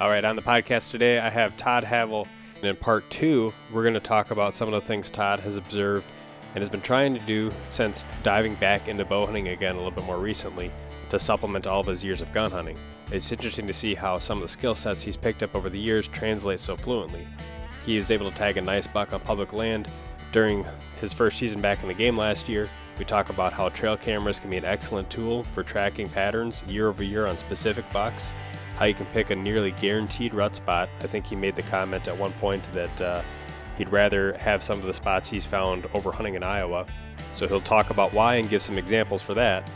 All right, on the podcast today, I have Todd Havel. And in part two, we're going to talk about some of the things Todd has observed and has been trying to do since diving back into bow hunting again a little bit more recently to supplement all of his years of gun hunting. It's interesting to see how some of the skill sets he's picked up over the years translate so fluently. He was able to tag a nice buck on public land during his first season back in the game last year. We talk about how trail cameras can be an excellent tool for tracking patterns year over year on specific bucks how you can pick a nearly guaranteed rut spot. I think he made the comment at one point that uh, he'd rather have some of the spots he's found over hunting in Iowa. So he'll talk about why and give some examples for that.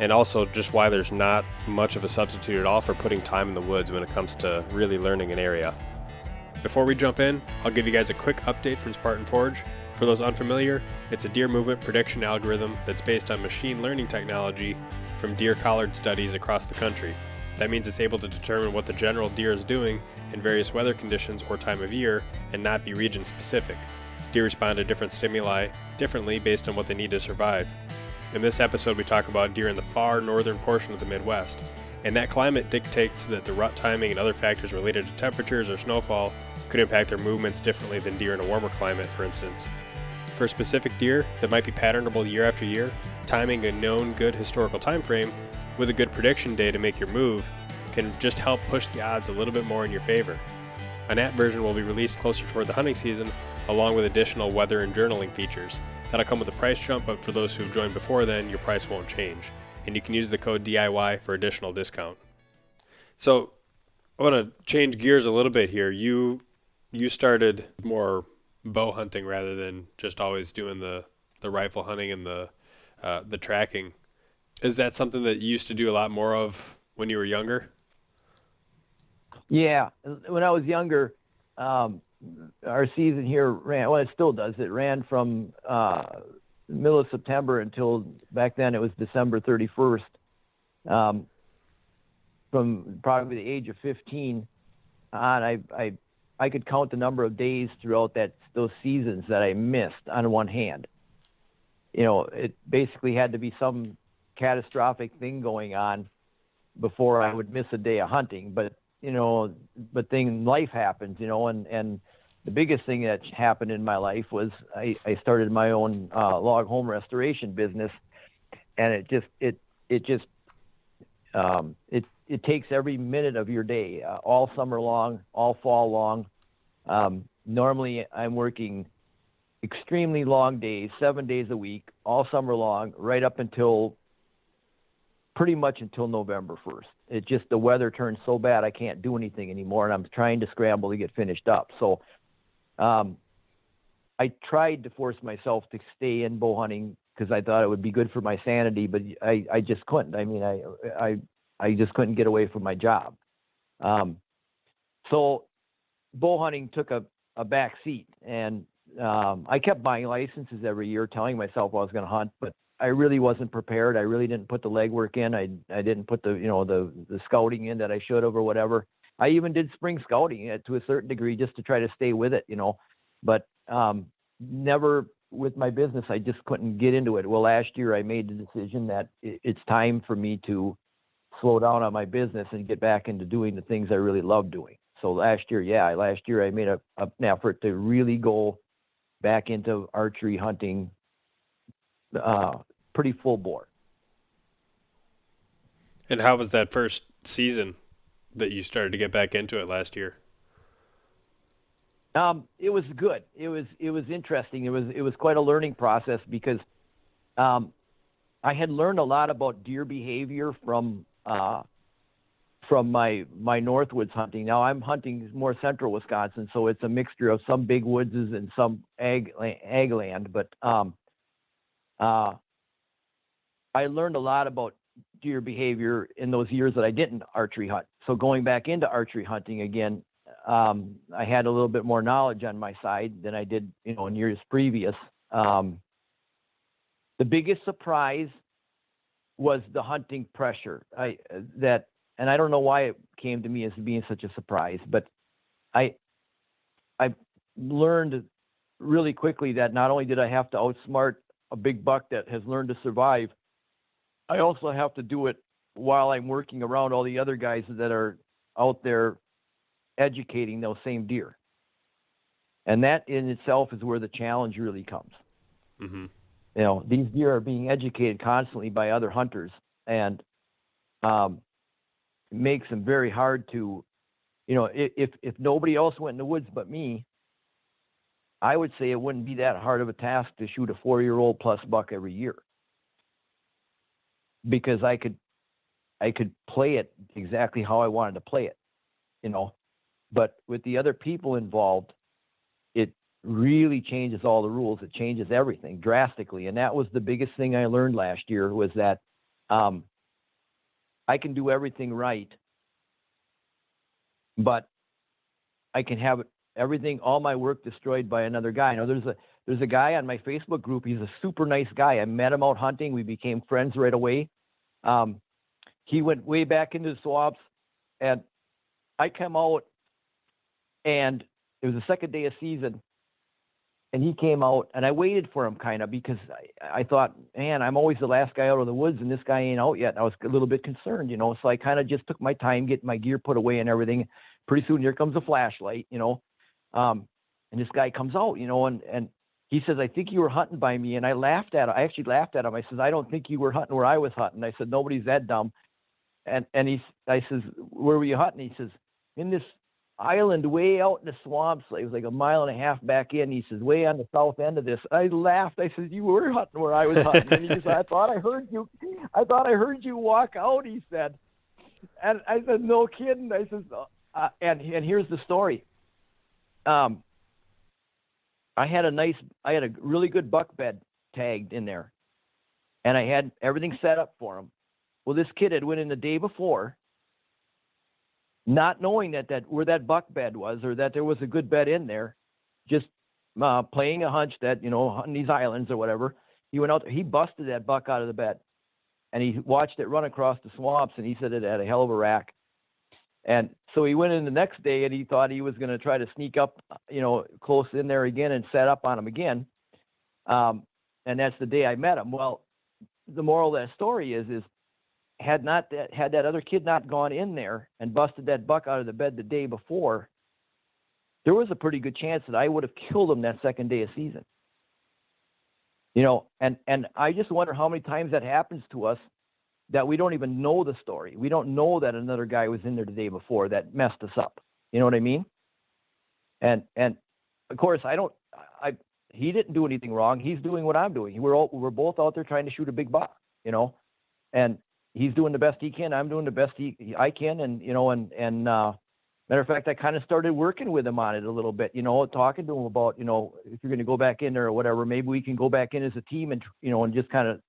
And also just why there's not much of a substitute at all for putting time in the woods when it comes to really learning an area. Before we jump in, I'll give you guys a quick update from Spartan Forge. For those unfamiliar, it's a deer movement prediction algorithm that's based on machine learning technology from deer collared studies across the country. That means it's able to determine what the general deer is doing in various weather conditions or time of year and not be region specific. Deer respond to different stimuli differently based on what they need to survive. In this episode, we talk about deer in the far northern portion of the Midwest, and that climate dictates that the rut timing and other factors related to temperatures or snowfall could impact their movements differently than deer in a warmer climate, for instance. For a specific deer that might be patternable year after year, timing a known good historical time frame with a good prediction day to make your move can just help push the odds a little bit more in your favor. An app version will be released closer toward the hunting season, along with additional weather and journaling features. That'll come with a price jump, but for those who've joined before then, your price won't change. And you can use the code DIY for additional discount. So, I want to change gears a little bit here. You you started more bow hunting rather than just always doing the, the rifle hunting and the uh, the tracking. Is that something that you used to do a lot more of when you were younger? Yeah, when I was younger, um, our season here ran. Well, it still does. It ran from uh, middle of September until back then it was December 31st. Um, from probably the age of 15 on, I, I I could count the number of days throughout that those seasons that I missed on one hand. You know, it basically had to be some catastrophic thing going on before I would miss a day of hunting. But you know, but thing life happens, you know, and and the biggest thing that happened in my life was I, I started my own uh, log home restoration business, and it just it it just um, it it takes every minute of your day, uh, all summer long, all fall long. Um, normally, I'm working extremely long days, seven days a week, all summer long, right up until pretty much until November 1st. It just the weather turned so bad I can't do anything anymore, and I'm trying to scramble to get finished up. So, um, I tried to force myself to stay in bow hunting because I thought it would be good for my sanity, but I, I just couldn't. I mean, I, I, I just couldn't get away from my job. Um, so bow hunting took a, a back seat and um, I kept buying licenses every year, telling myself I was going to hunt, but I really wasn't prepared. I really didn't put the legwork in. I I didn't put the you know the the scouting in that I should have or whatever. I even did spring scouting to a certain degree just to try to stay with it, you know, but um, never with my business. I just couldn't get into it. Well, last year I made the decision that it's time for me to slow down on my business and get back into doing the things I really love doing. So last year, yeah, last year I made a, a an effort to really go back into archery hunting uh, pretty full bore. And how was that first season that you started to get back into it last year? Um, it was good. It was it was interesting. It was it was quite a learning process because um, I had learned a lot about deer behavior from uh, from my my northwoods hunting. Now I'm hunting more central Wisconsin, so it's a mixture of some big woods and some ag ag land. But um, uh, I learned a lot about deer behavior in those years that I didn't archery hunt. So going back into archery hunting again, um, I had a little bit more knowledge on my side than I did, you know, in years previous. Um, the biggest surprise was the hunting pressure. I that, and I don't know why it came to me as being such a surprise, but I I learned really quickly that not only did I have to outsmart a big buck that has learned to survive, I also have to do it while I'm working around all the other guys that are out there educating those same deer. And that in itself is where the challenge really comes. Mm-hmm. You know, these deer are being educated constantly by other hunters, and um, it makes them very hard to, you know, if if nobody else went in the woods but me, I would say it wouldn't be that hard of a task to shoot a four-year-old plus buck every year because I could I could play it exactly how I wanted to play it, you know. But with the other people involved, it really changes all the rules. It changes everything drastically, and that was the biggest thing I learned last year was that um, I can do everything right, but I can have everything, all my work destroyed by another guy. You know, there's a there's a guy on my Facebook group. He's a super nice guy. I met him out hunting. We became friends right away. Um, he went way back into the swamps, and I come out, and it was the second day of season, and he came out, and I waited for him kind of because I, I thought, man, I'm always the last guy out of the woods, and this guy ain't out yet. And I was a little bit concerned, you know, so I kind of just took my time getting my gear put away and everything. Pretty soon, here comes a flashlight, you know, um, and this guy comes out, you know, and and he says, I think you were hunting by me. And I laughed at him. I actually laughed at him. I says, I don't think you were hunting where I was hunting. I said, nobody's that dumb. And and he, I says, where were you hunting? He says, in this island way out in the swamps. It was like a mile and a half back in. He says, way on the south end of this. I laughed. I said, you were hunting where I was hunting. And he said, I thought I heard you. I thought I heard you walk out. He said, and I said, no kidding. I says, uh, and and here's the story. Um, I had a nice, I had a really good buck bed tagged in there, and I had everything set up for him. Well, this kid had went in the day before, not knowing that that where that buck bed was or that there was a good bed in there, just uh, playing a hunch that you know on these islands or whatever. He went out there, he busted that buck out of the bed, and he watched it run across the swamps, and he said it had a hell of a rack. And so he went in the next day and he thought he was going to try to sneak up, you know, close in there again and set up on him again. Um, and that's the day I met him. Well, the moral of that story is, is had not that, had that other kid not gone in there and busted that buck out of the bed the day before, there was a pretty good chance that I would have killed him that second day of season. You know, and and I just wonder how many times that happens to us that we don't even know the story. We don't know that another guy was in there the day before that messed us up. You know what I mean? And and of course I don't I he didn't do anything wrong. He's doing what I'm doing. We're all, we're both out there trying to shoot a big buck, you know. And he's doing the best he can. I'm doing the best he I can and you know and and uh matter of fact I kind of started working with him on it a little bit, you know, talking to him about, you know, if you're going to go back in there or whatever, maybe we can go back in as a team and you know and just kind of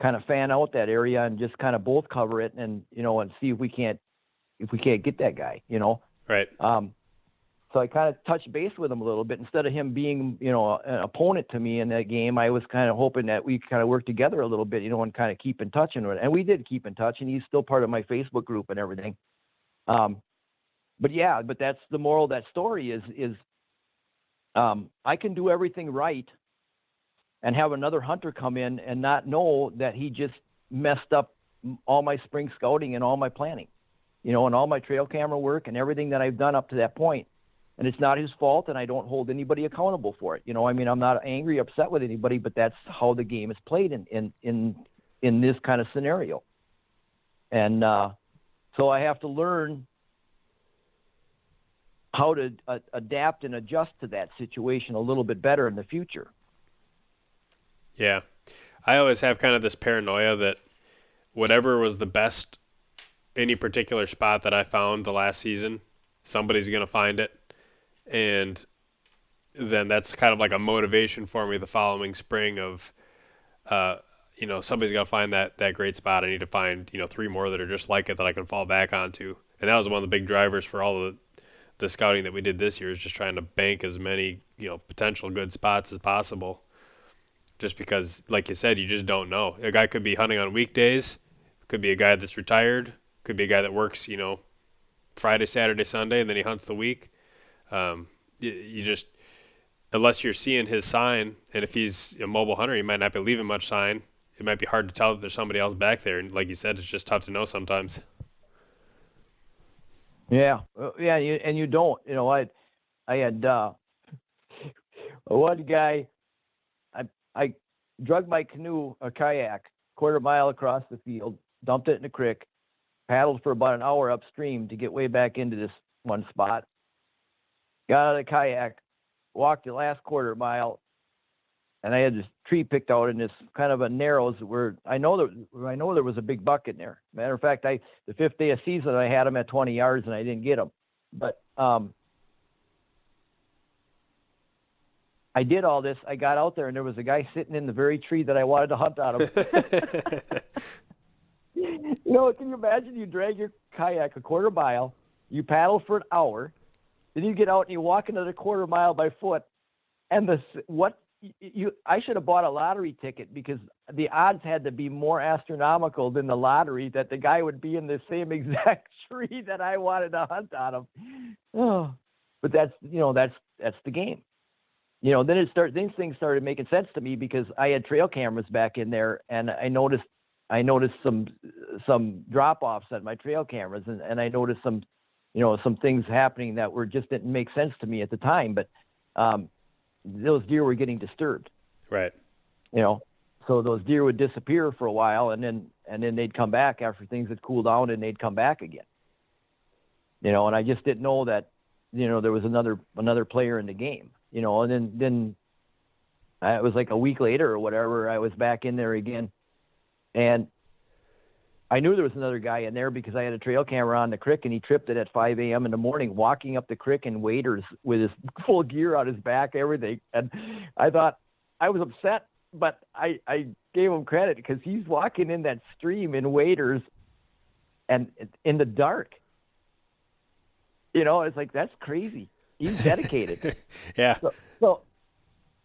kind of fan out that area and just kind of both cover it and you know and see if we can't if we can't get that guy you know? Right. Um so I kind of touched base with him a little bit. Instead of him being you know an opponent to me in that game I was kind of hoping that we kind of work together a little bit you know and kind of keep in touch and and we did keep in touch and he's still part of my Facebook group and everything. Um but yeah but that's the moral of that story is is um I can do everything right and have another hunter come in and not know that he just messed up all my spring scouting and all my planning, you know, and all my trail camera work and everything that I've done up to that point. And it's not his fault, and I don't hold anybody accountable for it. You know, I mean, I'm not angry, upset with anybody, but that's how the game is played in in in in this kind of scenario. And uh, so I have to learn how to uh, adapt and adjust to that situation a little bit better in the future. Yeah. I always have kind of this paranoia that whatever was the best any particular spot that I found the last season, somebody's going to find it. And then that's kind of like a motivation for me the following spring of uh, you know, somebody's got to find that that great spot. I need to find, you know, three more that are just like it that I can fall back onto. And that was one of the big drivers for all the the scouting that we did this year is just trying to bank as many you know potential good spots as possible. Just because, like you said, you just don't know. A guy could be hunting on weekdays, could be a guy that's retired, could be a guy that works, you know, Friday, Saturday, Sunday, and then he hunts the week. Um, you, you just unless you're seeing his sign, and if he's a mobile hunter, he might not be leaving much sign. It might be hard to tell that there's somebody else back there, and like you said, it's just tough to know sometimes. Yeah, yeah, you, and you don't. You know, I, I had uh, one guy. I drug my canoe, a kayak, quarter mile across the field, dumped it in a creek, paddled for about an hour upstream to get way back into this one spot. Got out of the kayak, walked the last quarter mile, and I had this tree picked out in this kind of a narrows where I know that I know there was a big buck in there. Matter of fact, I the fifth day of season I had him at 20 yards and I didn't get him, but um, I did all this. I got out there and there was a guy sitting in the very tree that I wanted to hunt out of. you know, can you imagine? You drag your kayak a quarter mile, you paddle for an hour, then you get out and you walk another quarter mile by foot, and the what you I should have bought a lottery ticket because the odds had to be more astronomical than the lottery that the guy would be in the same exact tree that I wanted to hunt out of. Oh, but that's you know that's that's the game. You know, then it started. These things started making sense to me because I had trail cameras back in there, and I noticed I noticed some some drop offs at my trail cameras, and, and I noticed some you know some things happening that were just didn't make sense to me at the time, but. Um, those deer were getting disturbed. Right. You know, so those deer would disappear for a while, and then and then they'd come back after things had cooled down, and they'd come back again. You know, and I just didn't know that, you know, there was another another player in the game. You know, and then then uh, it was like a week later or whatever, I was back in there again, and I knew there was another guy in there because I had a trail camera on the creek and he tripped it at 5 a.m. in the morning, walking up the creek in waders with his full gear on his back, everything. And I thought I was upset, but I, I gave him credit because he's walking in that stream in waders and in the dark. You know, it's like, that's crazy. He's dedicated. yeah. So, so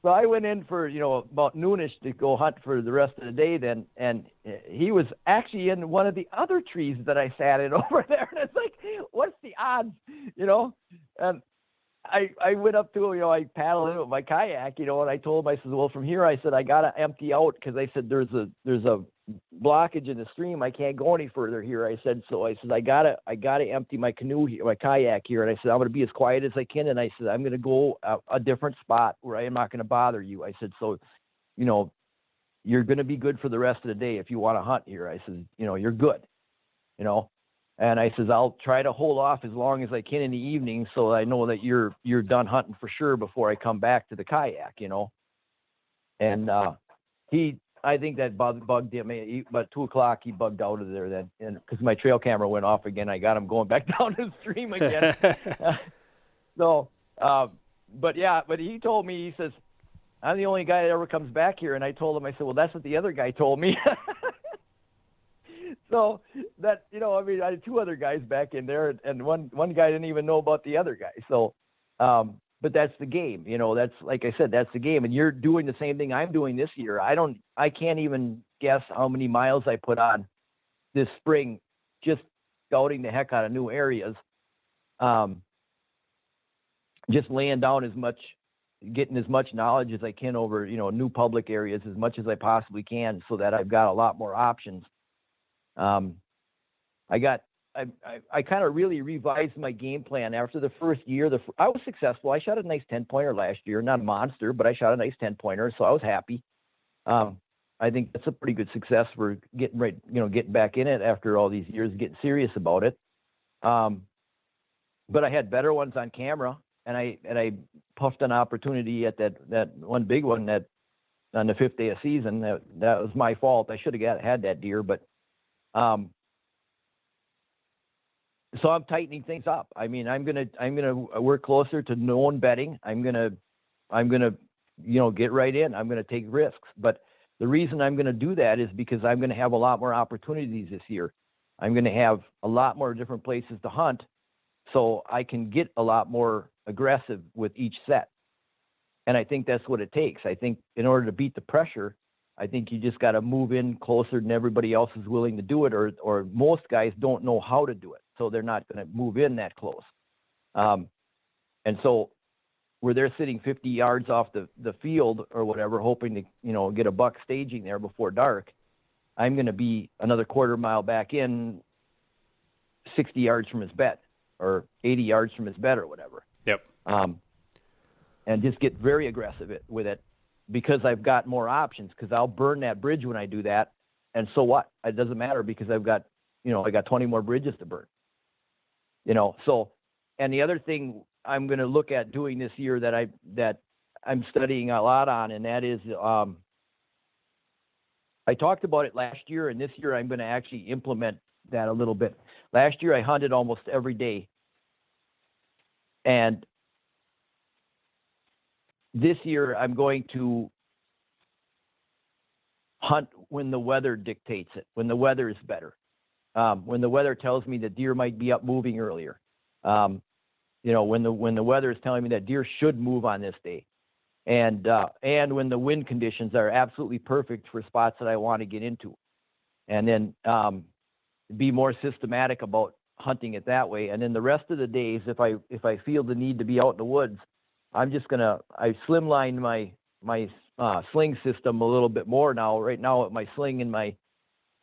so I went in for you know about noonish to go hunt for the rest of the day. Then, and he was actually in one of the other trees that I sat in over there. And it's like, what's the odds, you know? And I I went up to him, you know, I paddled in with my kayak, you know, and I told him, I said, well, from here, I said, I gotta empty out because I said there's a there's a blockage in the stream. I can't go any further here. I said, so I said, I gotta, I gotta empty my canoe here, my kayak here. And I said, I'm gonna be as quiet as I can. And I said, I'm gonna go a, a different spot where I am not gonna bother you. I said, so, you know, you're gonna be good for the rest of the day if you want to hunt here. I said, you know, you're good, you know. And I says, I'll try to hold off as long as I can in the evening so I know that you're you're done hunting for sure before I come back to the kayak, you know. And uh, he I think that bug, bugged him. He, about two o'clock, he bugged out of there then, and because my trail camera went off again, I got him going back down the stream again. so, uh, but yeah, but he told me, he says, I'm the only guy that ever comes back here, and I told him, I said, well, that's what the other guy told me. so that you know, I mean, I had two other guys back in there, and one one guy didn't even know about the other guy. So, um, but that's the game. You know, that's like I said, that's the game. And you're doing the same thing I'm doing this year. I don't, I can't even guess how many miles I put on this spring, just scouting the heck out of new areas. Um, just laying down as much, getting as much knowledge as I can over, you know, new public areas as much as I possibly can, so that I've got a lot more options. Um, I got I, I, I kind of really revised my game plan after the first year. The I was successful. I shot a nice ten pointer last year, not a monster, but I shot a nice ten pointer, so I was happy. Um, I think that's a pretty good success for getting right, you know, getting back in it after all these years, getting serious about it. Um, but I had better ones on camera, and I and I puffed an opportunity at that that one big one that on the fifth day of season. That that was my fault. I should have got had that deer, but um, so I'm tightening things up. I mean, I'm gonna I'm gonna uh, work closer to known bedding. I'm gonna I'm gonna you know get right in. I'm gonna take risks. But the reason I'm gonna do that is because I'm gonna have a lot more opportunities this year. I'm gonna have a lot more different places to hunt, so I can get a lot more aggressive with each set. And I think that's what it takes. I think in order to beat the pressure, I think you just got to move in closer than everybody else is willing to do it, or or most guys don't know how to do it, so they're not going to move in that close. Um, and so, where they're sitting 50 yards off the the field or whatever, hoping to you know get a buck staging there before dark, I'm going to be another quarter mile back in, 60 yards from his bed or 80 yards from his bed or whatever. Yep. Um, and just get very aggressive with it because I've got more options because I'll burn that bridge when I do that. And so what? It doesn't matter because I've got, you know, I got 20 more bridges to burn. You know, so, and the other thing I'm going to look at doing this year that I, that I'm studying a lot on, and that is, um, I talked about it last year, and this year I'm going to actually implement that a little bit. Last year I hunted almost every day. And this year I'm going to hunt when the weather dictates it, when the weather is better, um, when the weather tells me that deer might be up moving earlier. Um, you know, when the when the weather is telling me that deer should move on this day, and uh, and when the wind conditions are absolutely perfect for spots that I want to get into, and then um, be more systematic about hunting it that way. And then the rest of the days, if I if I feel the need to be out in the woods, I'm just gonna I slimline my my uh, sling system a little bit more now. Right now, my sling and my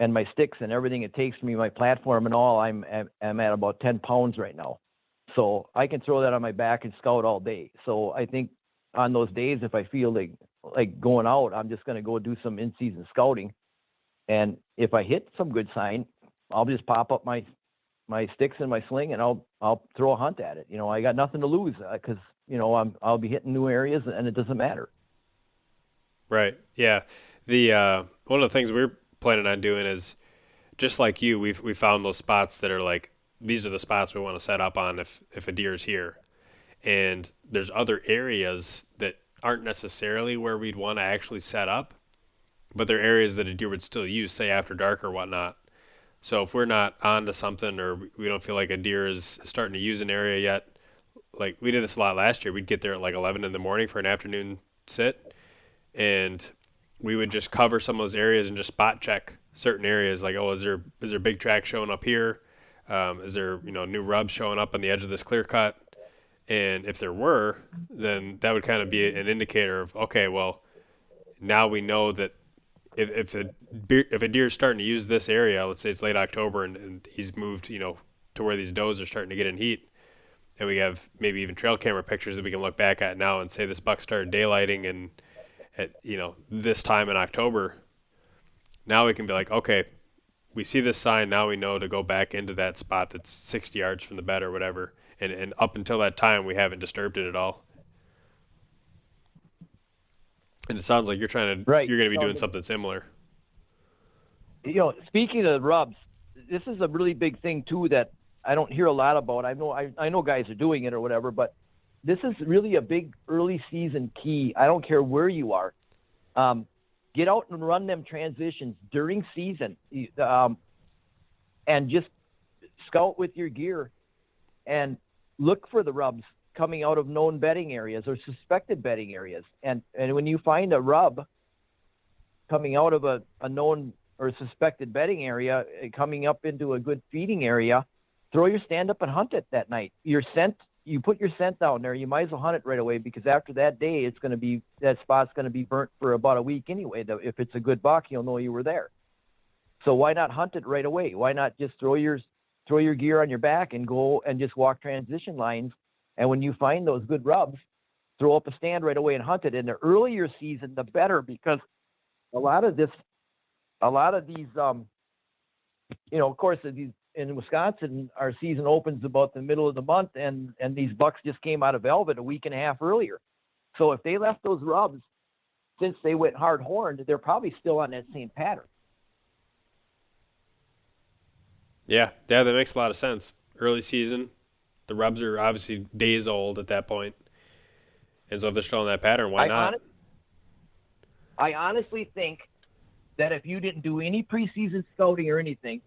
and my sticks and everything it takes me, my platform and all, I'm I'm at about 10 pounds right now. So I can throw that on my back and scout all day. So I think on those days, if I feel like like going out, I'm just gonna go do some in-season scouting. And if I hit some good sign, I'll just pop up my my sticks and my sling and I'll I'll throw a hunt at it. You know, I got nothing to lose because you know, I'm I'll be hitting new areas and it doesn't matter. Right. Yeah. The uh, one of the things we're planning on doing is just like you, we've we found those spots that are like these are the spots we want to set up on if if a deer's here. And there's other areas that aren't necessarily where we'd want to actually set up, but they're areas that a deer would still use, say after dark or whatnot. So if we're not on to something or we don't feel like a deer is starting to use an area yet, like we did this a lot last year. We'd get there at like 11 in the morning for an afternoon sit, and we would just cover some of those areas and just spot check certain areas. Like, oh, is there is there big track showing up here? Um, is there you know new rubs showing up on the edge of this clear cut? And if there were, then that would kind of be an indicator of okay, well, now we know that if if a if a deer is starting to use this area, let's say it's late October and, and he's moved, you know, to where these does are starting to get in heat, and we have maybe even trail camera pictures that we can look back at now and say this buck started daylighting and at you know this time in October. Now we can be like, okay, we see this sign. Now we know to go back into that spot that's 60 yards from the bed or whatever. And and up until that time, we haven't disturbed it at all. And it sounds like you're trying to right. you're going to be doing something similar. You know, speaking of rubs, this is a really big thing too that I don't hear a lot about. I know I, I know guys are doing it or whatever, but this is really a big early season key. I don't care where you are. Um, get out and run them transitions during season, um, and just scout with your gear and look for the rubs coming out of known bedding areas or suspected bedding areas. And and when you find a rub coming out of a, a known or suspected bedding area, eh, coming up into a good feeding area, throw your stand up and hunt it that night. Your scent, you put your scent down there. You might as well hunt it right away because after that day, it's going to be that spot's going to be burnt for about a week anyway. If it's a good buck, you'll know you were there. So why not hunt it right away? Why not just throw your throw your gear on your back and go and just walk transition lines? And when you find those good rubs, throw up a stand right away and hunt it. In the earlier season, the better because a lot of this, a lot of these, um, you know, of course, these in Wisconsin, our season opens about the middle of the month, and and these bucks just came out of velvet a week and a half earlier. So if they left those rubs since they went hard horned, they're probably still on that same pattern. Yeah, yeah, that makes a lot of sense. Early season, the rubs are obviously days old at that point, and so if they're still on that pattern, why I not? I honestly think that if you didn't do any preseason scouting or anything,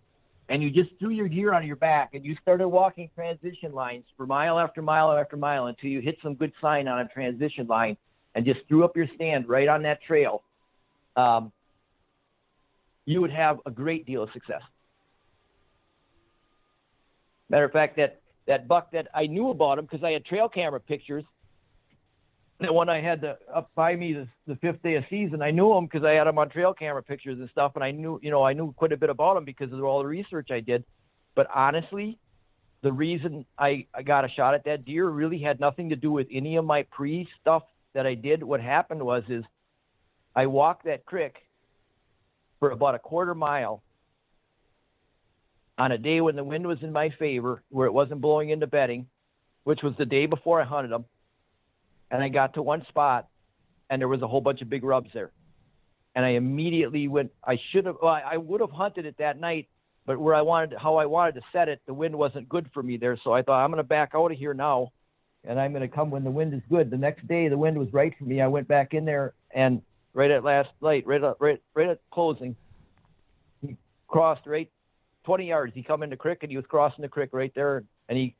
and you just threw your gear on your back and you started walking transition lines for mile after mile after mile until you hit some good sign on a transition line and just threw up your stand right on that trail, um, you would have a great deal of success. Matter of fact, that that buck that I knew about him because I had trail camera pictures. The one I had to, up by me the, the fifth day of season, I knew him because I had him on trail camera pictures and stuff, and I knew you know I knew quite a bit about him because of all the research I did. But honestly, the reason I, I got a shot at that deer really had nothing to do with any of my pre stuff that I did. What happened was is I walked that creek for about a quarter mile on a day when the wind was in my favor, where it wasn't blowing into bedding, which was the day before I hunted them. And I got to one spot, and there was a whole bunch of big rubs there. And I immediately went. I should have. Well, I would have hunted it that night, but where I wanted, how I wanted to set it, the wind wasn't good for me there. So I thought I'm going to back out of here now, and I'm going to come when the wind is good. The next day, the wind was right for me. I went back in there, and right at last light, right at, right right at closing, he crossed right 20 yards. He come in the creek and he was crossing the creek right there, and he,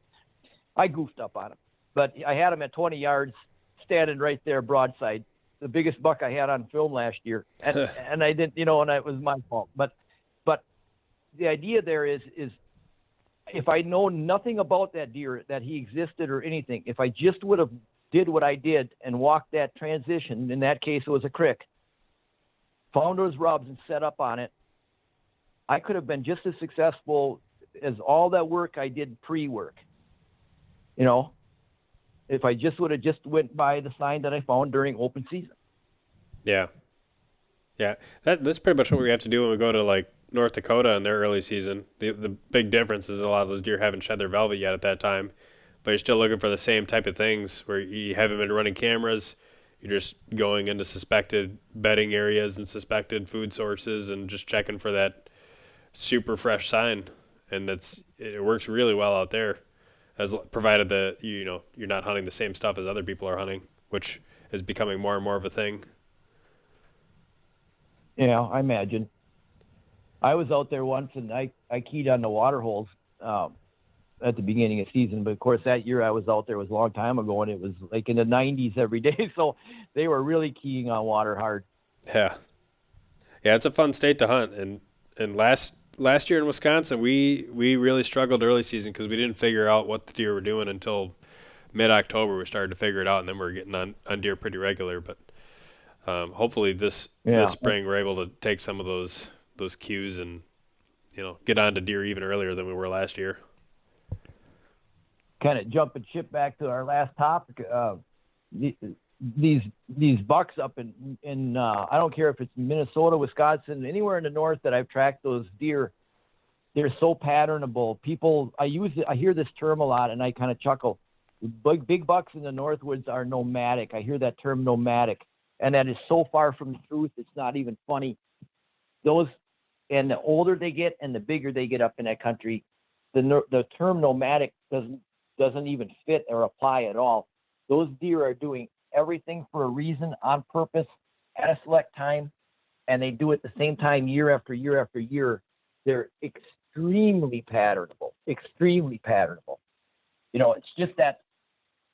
I goofed up on him, but I had him at 20 yards, standing right there broadside, the biggest buck I had on film last year, and and I didn't, you know, and it was my fault. But, but the idea there is is if I know nothing about that deer, that he existed or anything, if I just would have did what I did and walked that transition, in that case it was a crick, found those rubs and set up on it, I could have been just as successful as all that work I did pre-work. You know, if I just would have just went by the sign that I found during open season. Yeah. Yeah. That that's pretty much what we have to do when we go to like North Dakota in their early season. The the big difference is a lot of those deer haven't shed their velvet yet at that time. But you're still looking for the same type of things where you haven't been running cameras. You're just going into suspected bedding areas and suspected food sources and just checking for that super fresh sign, and that's it works really well out there, as provided that you know you're not hunting the same stuff as other people are hunting, which is becoming more and more of a thing. Yeah, I imagine. I was out there once and I, I keyed on the water holes um, at the beginning of season, but of course that year I was out there was a long time ago and it was like in the 90s every day, so they were really keying on water hard. Yeah, yeah, it's a fun state to hunt, and and last last year in Wisconsin, we we really struggled early season because we didn't figure out what the deer were doing until mid October. We started to figure it out, and then we are getting on, on deer pretty regular. But um, hopefully this yeah. this spring we're able to take some of those those cues and you know get on to deer even earlier than we were last year. Kind of jump and ship back to our last topic. Uh, these these bucks up in in uh, I don't care if it's Minnesota, Wisconsin, anywhere in the north that I've tracked those deer. They're so patternable. People, I use I hear this term a lot, and I kind of chuckle. Big big bucks in the northwoods are nomadic. I hear that term nomadic, and that is so far from the truth. It's not even funny. Those, and the older they get, and the bigger they get up in that country, the the term nomadic doesn't doesn't even fit or apply at all. Those deer are doing everything for a reason, on purpose, at a select time, and they do it the same time year after year after year. They're extremely patternable, extremely patternable. You know, it's just that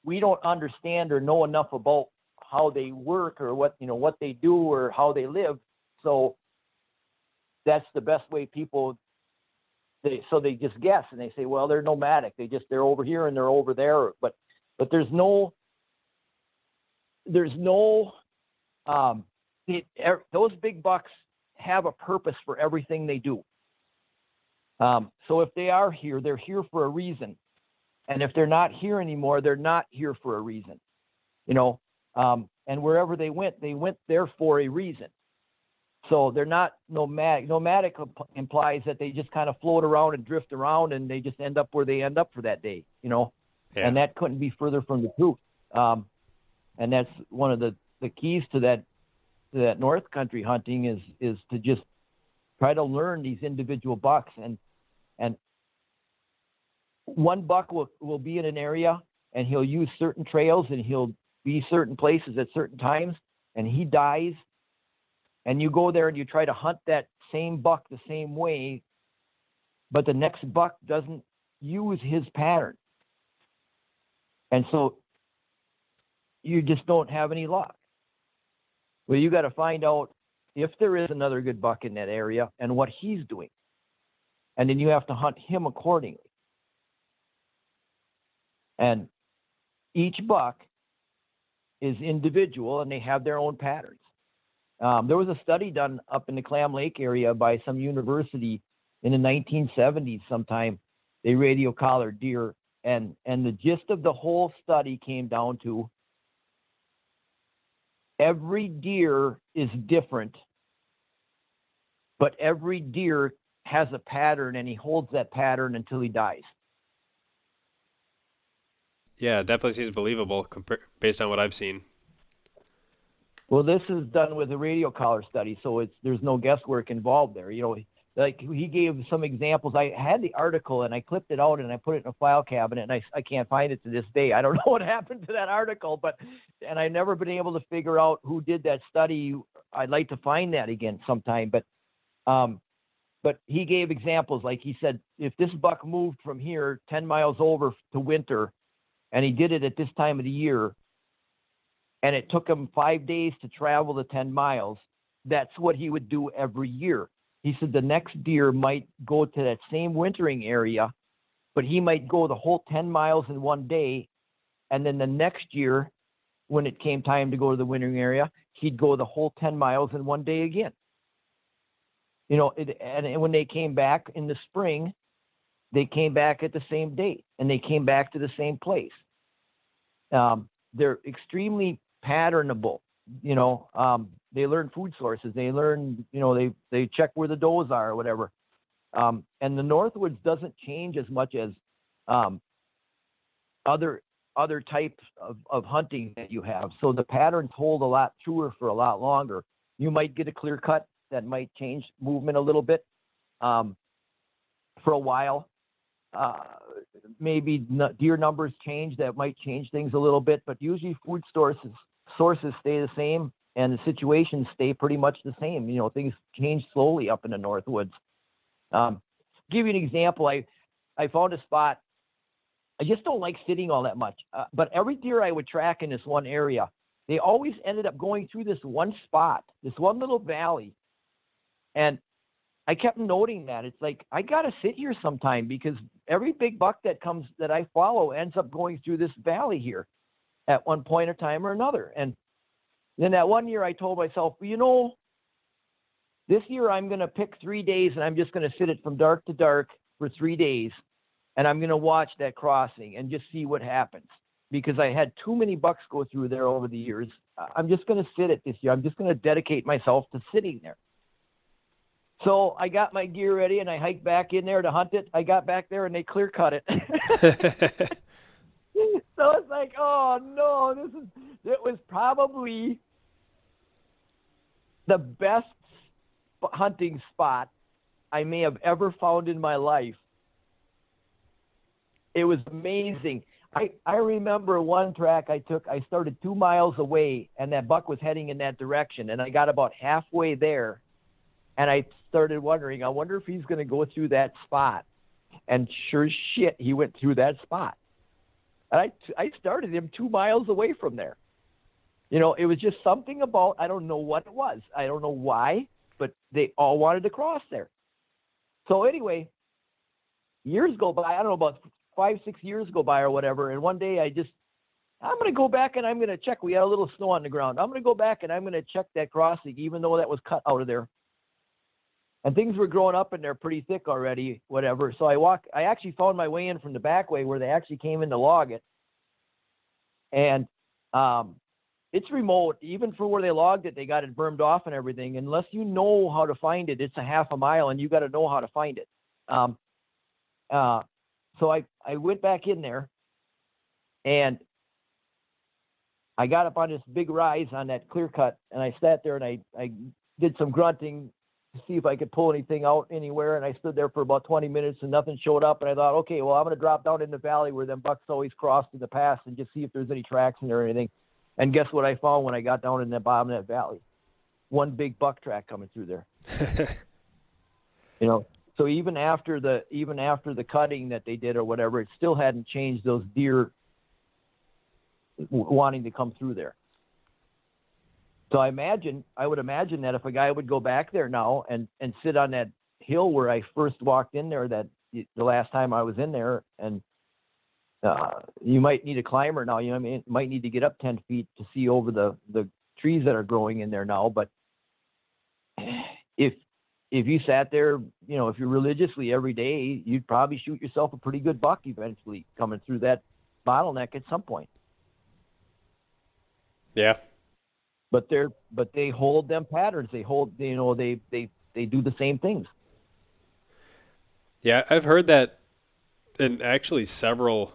we don't understand or know enough about how they work or what you know what they do or how they live. So that's the best way people they so they just guess and they say, well, they're nomadic. They just they're over here and they're over there, but but there's no there's no um, it, er, those big bucks have a purpose for everything they do. Um, so if they are here, they're here for a reason, and if they're not here anymore, they're not here for a reason. You know, um, and wherever they went, they went there for a reason. So they're not nomadic. Nomadic implies that they just kind of float around and drift around, and they just end up where they end up for that day. You know, yeah. and that couldn't be further from the truth. Um, and that's one of the the keys to that to that north country hunting is is to just try to learn these individual bucks and and one buck will will be in an area and he'll use certain trails and he'll be certain places at certain times and he dies and you go there and you try to hunt that same buck the same way but the next buck doesn't use his pattern. And so you just don't have any luck. Well, you got to find out if there is another good buck in that area and what he's doing. And then you have to hunt him accordingly. And each buck is individual and they have their own patterns. Um, there was a study done up in the Clam Lake area by some university in the 1970s sometime. They radio collared deer, and and the gist of the whole study came down to every deer is different, but every deer has a pattern, and he holds that pattern until he dies. Yeah, definitely seems believable based on what I've seen. Well, this is done with a radio collar study, so it's there's no guesswork involved there. You know, like he gave some examples. I had the article and I clipped it out and I put it in a file cabinet and I, I can't find it to this day. I don't know what happened to that article, but and I've never been able to figure out who did that study. I'd like to find that again sometime, but um, but he gave examples like he said if this buck moved from here 10 miles over to winter and he did it at this time of the year and it took him five days to travel the 10 miles, that's what he would do every year. He said the next deer might go to that same wintering area, but he might go the whole 10 miles in one day. And then the next year, when it came time to go to the wintering area, he'd go the whole 10 miles in one day again. You know, it, and, and when they came back in the spring, they came back at the same date and they came back to the same place. Um, they're extremely patternable. You know, um, they learn food sources. They learn, you know, they they check where the does are or whatever. Um, and the Northwoods doesn't change as much as um, other other types of, of hunting that you have. So the patterns hold a lot truer for a lot longer. You might get a clear cut that might change movement a little bit um, for a while. Uh, maybe deer numbers change that might change things a little bit, but usually food sources sources stay the same and the situations stay pretty much the same. You know, things change slowly up in the Northwoods. Um, give you an example. I, I found a spot. I just don't like sitting all that much. Uh, but every deer I would track in this one area, they always ended up going through this one spot, this one little valley. And I kept noting that. It's like, I got to sit here sometime because every big buck that comes that I follow ends up going through this valley here at one point in time or another. And then that one year I told myself, you know, this year I'm going to pick three days and I'm just going to sit it from dark to dark for three days. And I'm going to watch that crossing and just see what happens because I had too many bucks go through there over the years. I'm just going to sit it this year. I'm just going to dedicate myself to sitting there. So I got my gear ready and I hiked back in there to hunt it. I got back there and they clear cut it. so it's like, oh no, this is it was probably the best hunting spot I may have ever found in my life. It was amazing. I, I remember one track I took, I started two miles away and that buck was heading in that direction. And I got about halfway there and I started wondering, I wonder if he's going to go through that spot. And sure shit, he went through that spot. And I, I started him two miles away from there. You know, it was just something about, I don't know what it was. I don't know why, but they all wanted to cross there. So anyway, years go by. I don't know about five, six years go by or whatever. And one day I just, I'm going to go back and I'm going to check. We had a little snow on the ground. I'm going to go back and I'm going to check that crossing, even though that was cut out of there. And things were growing up in there pretty thick already, whatever. So I walk. I actually found my way in from the back way where they actually came in to log it. And um, it's remote. Even for where they logged it, they got it bermed off and everything. Unless you know how to find it, it's a half a mile, and you got to know how to find it. Um, uh, so I I went back in there, and I got up on this big rise on that clear cut, and I sat there and I I did some grunting to see if I could pull anything out anywhere. And I stood there for about 20 minutes and nothing showed up. And I thought, okay, well, I'm going to drop down in the valley where them bucks always crossed in the past and just see if there's any tracks in there or anything. And guess what I found when I got down in the bottom of that valley? One big buck track coming through there. you know, So even after the even after the cutting that they did or whatever, it still hadn't changed those deer wanting to come through there. So I imagine I would imagine that if a guy would go back there now and and sit on that hill where I first walked in there that the last time I was in there and uh, you might need a climber now. You know, I mean, might need to get up ten feet to see over the the trees that are growing in there now. But if if you sat there, you know, if you're religiously every day, you'd probably shoot yourself a pretty good buck eventually coming through that bottleneck at some point. Yeah. But they're but they hold them patterns. They hold you know they they they do the same things. Yeah, I've heard that, and actually several.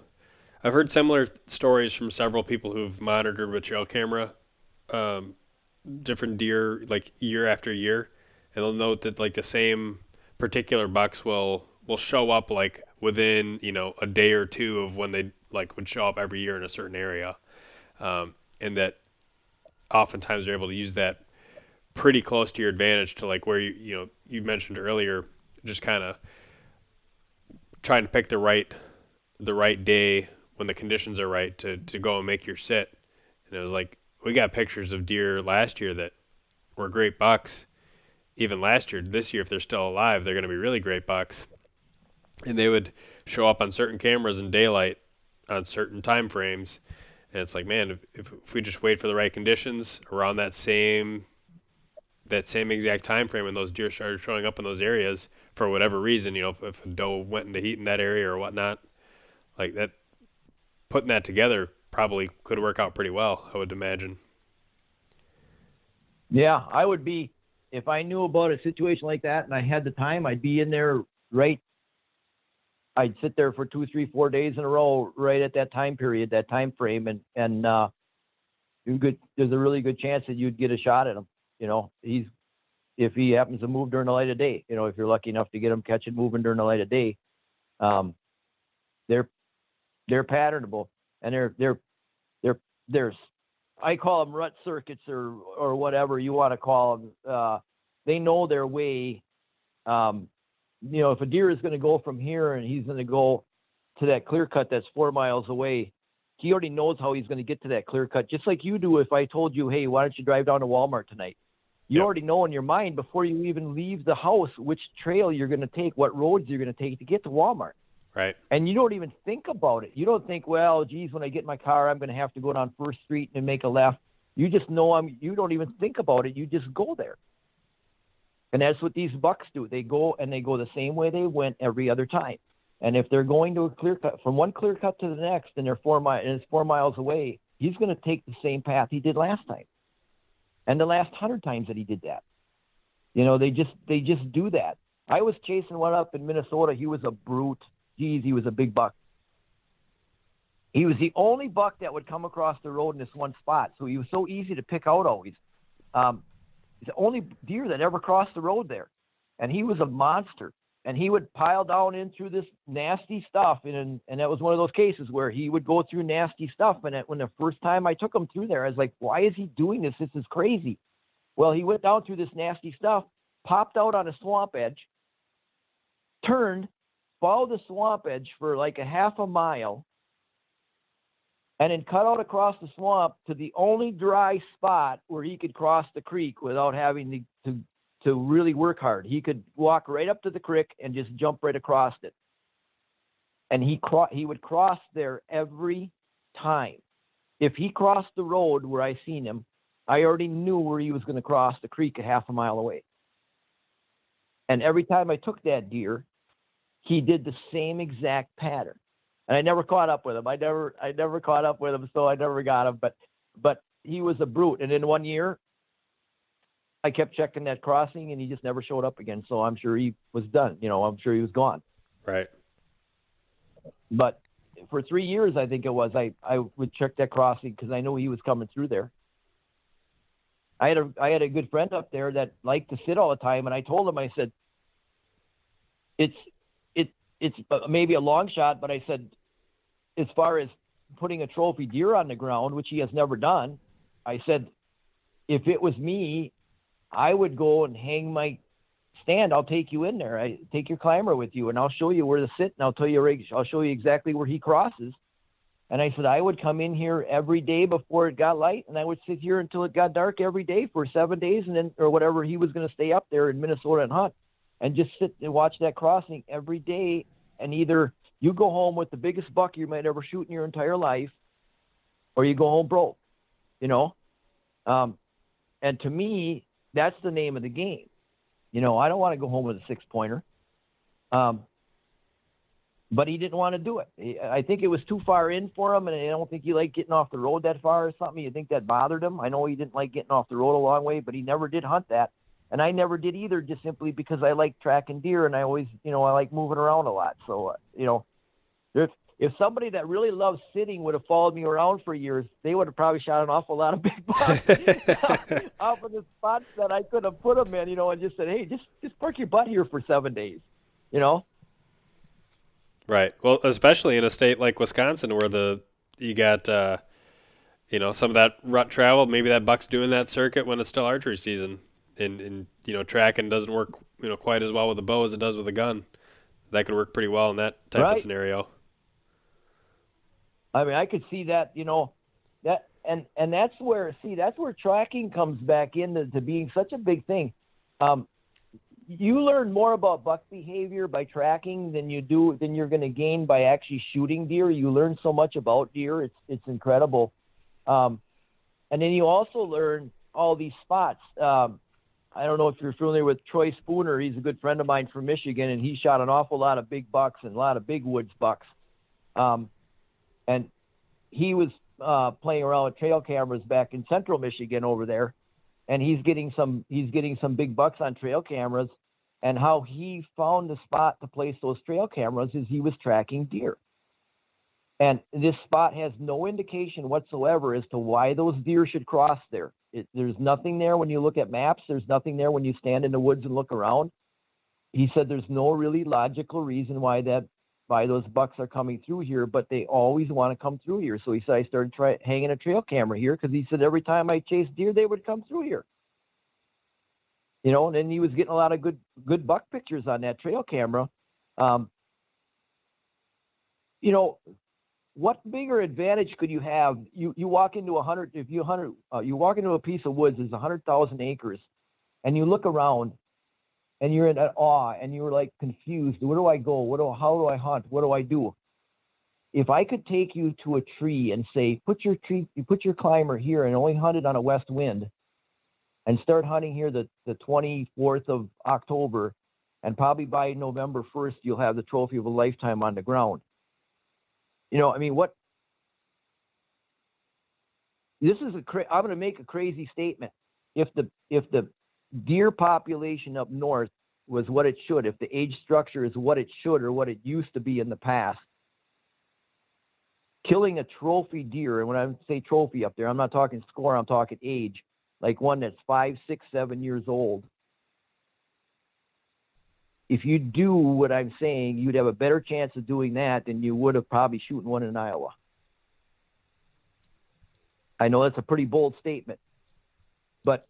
I've heard similar stories from several people who've monitored with trail camera, um, different deer like year after year, and they'll note that like the same particular bucks will will show up like within you know a day or two of when they like would show up every year in a certain area, um, and that oftentimes you're able to use that pretty close to your advantage to like where you you know you mentioned earlier just kind of trying to pick the right the right day when the conditions are right to to go and make your sit. And it was like we got pictures of deer last year that were great bucks. Even last year this year if they're still alive they're going to be really great bucks. And they would show up on certain cameras in daylight on certain time frames and it's like, man, if, if we just wait for the right conditions around that same that same exact time frame when those deer started showing up in those areas for whatever reason, you know, if, if a doe went into heat in that area or whatnot, like that, putting that together probably could work out pretty well, I would imagine. Yeah, I would be if I knew about a situation like that and I had the time, I'd be in there right I'd sit there for two, three, four days in a row, right at that time period, that time frame, and and uh, good. There's a really good chance that you'd get a shot at him. You know, he's if he happens to move during the light of day. You know, if you're lucky enough to get him catching moving during the light of day, um, they're they're patternable and they're they're they're there's I call them rut circuits or or whatever you want to call them. Uh, they know their way um, you know, if a deer is going to go from here and he's going to go to that clear cut that's four miles away, he already knows how he's going to get to that clear cut, just like you do if I told you, hey, why don't you drive down to Walmart tonight? You yep. already know in your mind before you even leave the house which trail you're going to take, what roads you're going to take to get to Walmart. Right. And you don't even think about it. You don't think, well, geez, when I get in my car, I'm going to have to go down First Street and make a left. You just know I'm. You don't even think about it. You just go there. And that's what these bucks do. They go and they go the same way they went every other time. And if they're going to a clear cut from one clear cut to the next and they're four miles and it's four miles away, he's going to take the same path he did last time. And the last hundred times that he did that. You know, they just they just do that. I was chasing one up in Minnesota. He was a brute. Geez, he was a big buck. He was the only buck that would come across the road in this one spot. So he was so easy to pick out always. Um, the only deer that ever crossed the road there. And he was a monster. And he would pile down in through this nasty stuff. And, and that was one of those cases where he would go through nasty stuff. And it, when the first time I took him through there, I was like, why is he doing this? This is crazy. Well, he went down through this nasty stuff, popped out on a swamp edge, turned, followed the swamp edge for like a half a mile, and then cut out across the swamp to the only dry spot where he could cross the creek without having to, to, to really work hard. He could walk right up to the creek and just jump right across it. And he cro- he would cross there every time. If he crossed the road where I seen him, I already knew where he was going to cross the creek a half a mile away. And every time I took that deer, he did the same exact pattern and I never caught up with him. I never I never caught up with him, so I never got him. But but he was a brute. And in one year, I kept checking that crossing, and he just never showed up again. So I'm sure he was done. You know, I'm sure he was gone. Right. But for three years, I think it was, I I would check that crossing because I knew he was coming through there. I had a I had a good friend up there that liked to sit all the time, and I told him I said, it's it's uh, maybe a long shot, but I said, as far as putting a trophy deer on the ground, which he has never done, I said, if it was me, I would go and hang my stand, I'll take you in there. I take your climber with you, and I'll show you where to sit, and I'll tell you, I'll show you exactly where he crosses. And I said I would come in here every day before it got light, and I would sit here until it got dark every day for seven days, and then or whatever he was going to stay up there in Minnesota and hunt, and just sit and watch that crossing every day. And either you go home with the biggest buck you might ever shoot in your entire life, or you go home broke. You know, um, and to me, that's the name of the game. You know, I don't want to go home with a six pointer. Um, but he didn't want to do it. I think it was too far in for him, and I don't think he liked getting off the road that far or something. You think that bothered him? I know he didn't like getting off the road a long way, but he never did hunt that, and I never did either, just simply because I like tracking deer, and I always, you know, I like moving around a lot. So, uh, you know, if if somebody that really loves sitting would have followed me around for years, they would have probably shot an awful lot of big bucks off of the spots that I could have put them in, you know, and just said, hey, just just park your butt here for seven days, you know. Right. Well, especially in a state like Wisconsin where the you got uh, you know some of that rut travel. Maybe that buck's doing that circuit when it's still archery season, and and you know tracking doesn't work you know quite as well with a bow as it does with a gun. That could work pretty well in that type right. of scenario. I mean, I could see that. You know, that and and that's where see that's where tracking comes back into to being such a big thing. Um, you learn more about buck behavior by tracking than you do than you're going to gain by actually shooting deer. You learn so much about deer; it's it's incredible. Um, and then you also learn all these spots. Um, I don't know if you're familiar with Troy Spooner. He's a good friend of mine from Michigan, and he shot an awful lot of big bucks and a lot of big woods bucks. Um, and he was uh, playing around with trail cameras back in central Michigan over there and he's getting some he's getting some big bucks on trail cameras and how he found the spot to place those trail cameras is he was tracking deer and this spot has no indication whatsoever as to why those deer should cross there it, there's nothing there when you look at maps there's nothing there when you stand in the woods and look around he said there's no really logical reason why that why those bucks are coming through here, but they always want to come through here. So he said I started try, hanging a trail camera here because he said every time I chased deer, they would come through here. You know, and then he was getting a lot of good good buck pictures on that trail camera. Um, you know, what bigger advantage could you have? You you walk into a hundred if you hundred uh, you walk into a piece of woods, there's a hundred thousand acres, and you look around and you're in awe and you're like confused. Where do I go? What do how do I hunt? What do I do? If I could take you to a tree and say, put your tree, you put your climber here and only hunt it on a west wind, and start hunting here the, the 24th of October, and probably by November 1st you'll have the trophy of a lifetime on the ground. You know, I mean, what? This is a. Cra- I'm going to make a crazy statement. If the if the deer population up north was what it should, if the age structure is what it should or what it used to be in the past, killing a trophy deer, and when I say trophy up there, I'm not talking score, I'm talking age, like one that's five, six, seven years old. If you do what I'm saying, you'd have a better chance of doing that than you would of probably shooting one in Iowa. I know that's a pretty bold statement, but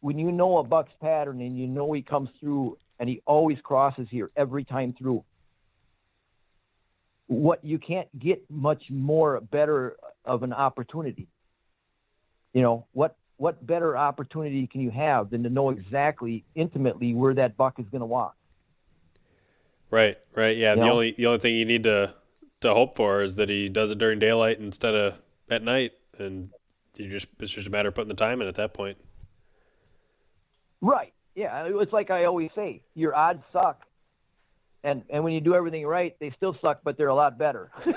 when you know a buck's pattern and you know he comes through and he always crosses here every time through, what you can't get much more better of an opportunity. You know what? What better opportunity can you have than to know exactly intimately where that buck is going to walk? Right, right, yeah. You the know? only the only thing you need to to hope for is that he does it during daylight instead of at night, and you just it's just a matter of putting the time in at that point. Right. Yeah. It's like I always say, your odds suck. And and when you do everything right, they still suck, but they're a lot better. you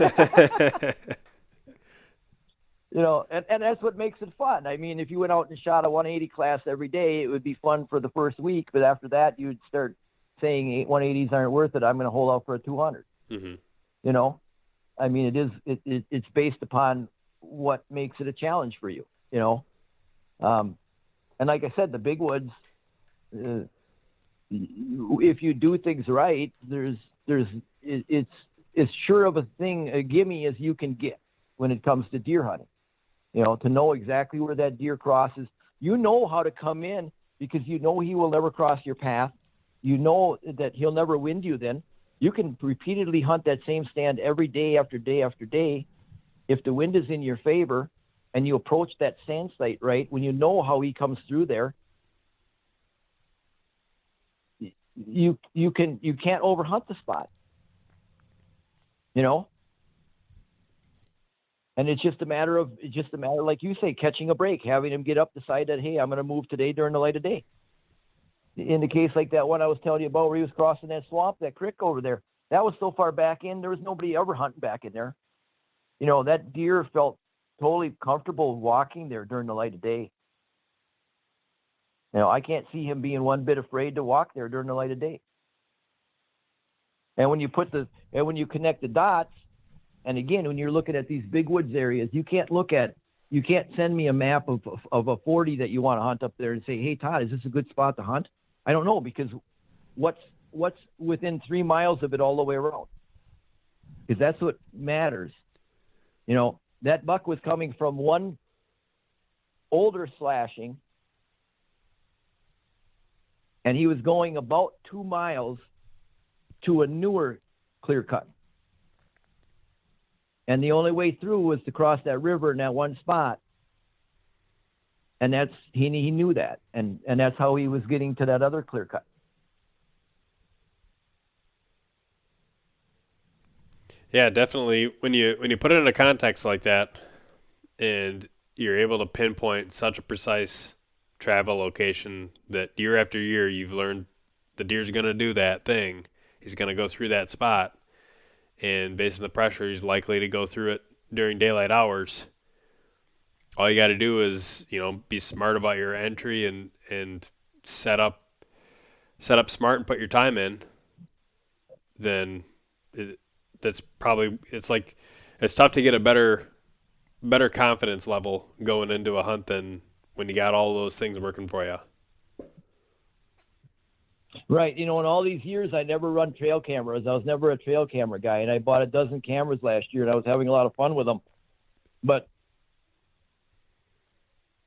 know, and, and that's what makes it fun. I mean, if you went out and shot a 180 class every day, it would be fun for the first week, but after that, you'd start saying 180s aren't worth it. I'm going to hold out for a 200. Mm-hmm. You know, I mean, it is it, it, it's based upon what makes it a challenge for you. You know, um, and like I said, the big woods uh, if you do things right, there's there's it, it's as sure of a thing a gimme as you can get when it comes to deer hunting. You know, to know exactly where that deer crosses. You know how to come in because you know he will never cross your path. You know that he'll never wind you. Then you can repeatedly hunt that same stand every day after day after day. If the wind is in your favor, and you approach that sand site right when you know how he comes through there, you you can you can't overhunt the spot. You know, and it's just a matter of it's just a matter, like you say, catching a break, having him get up, decide that hey, I'm going to move today during the light of day. In the case like that one I was telling you about, where he was crossing that swamp, that creek over there, that was so far back in, there was nobody ever hunting back in there. You know, that deer felt totally comfortable walking there during the light of day. You know, I can't see him being one bit afraid to walk there during the light of day. And when you put the and when you connect the dots, and again, when you're looking at these big woods areas, you can't look at you can't send me a map of of a 40 that you want to hunt up there and say, "Hey Todd, is this a good spot to hunt?" I don't know because what's what's within three miles of it all the way around? Because that's what matters. You know, that buck was coming from one older slashing, and he was going about two miles to a newer clear cut. And the only way through was to cross that river in that one spot. And that's he he knew that. And and that's how he was getting to that other clear cut. Yeah, definitely. When you when you put it in a context like that, and you're able to pinpoint such a precise travel location that year after year you've learned the deer's going to do that thing. He's going to go through that spot, and based on the pressure, he's likely to go through it during daylight hours. All you got to do is you know be smart about your entry and and set up set up smart and put your time in. Then it, that's probably it's like it's tough to get a better better confidence level going into a hunt than when you got all those things working for you. Right. You know, in all these years, I never run trail cameras. I was never a trail camera guy, and I bought a dozen cameras last year, and I was having a lot of fun with them. But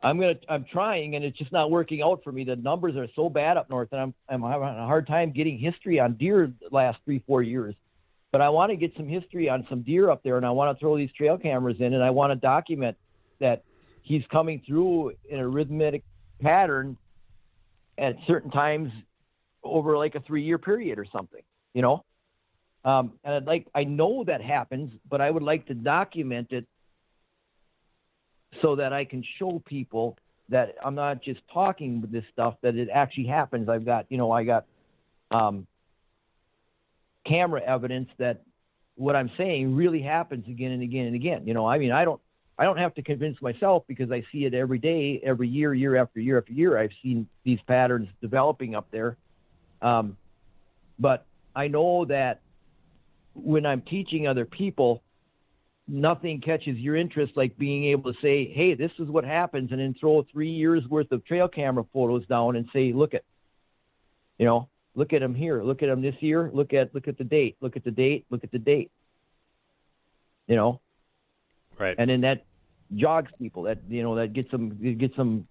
I'm gonna, I'm trying, and it's just not working out for me. The numbers are so bad up north, and I'm, I'm having a hard time getting history on deer the last three, four years but I want to get some history on some deer up there, and I want to throw these trail cameras in, and I want to document that he's coming through in a rhythmic pattern at certain times over like a three-year period or something, you know. Um, and I'd like I know that happens, but I would like to document it so that I can show people that I'm not just talking with this stuff, that it actually happens. I've got, you know, I got um, camera evidence that what I'm saying really happens again and again and again. You know, I mean, I don't, I don't have to convince myself because I see it every day, every year, year after year after year. I've seen these patterns developing up there. Um, but I know that when I'm teaching other people, nothing catches your interest like being able to say, "Hey, this is what happens," and then throw three years worth of trail camera photos down and say, "Look at," you know, Look at them here. Look at them this year. Look at look at the date. Look at the date. Look at the date. You know. Right. And then that jogs people. That you know that gets them gets them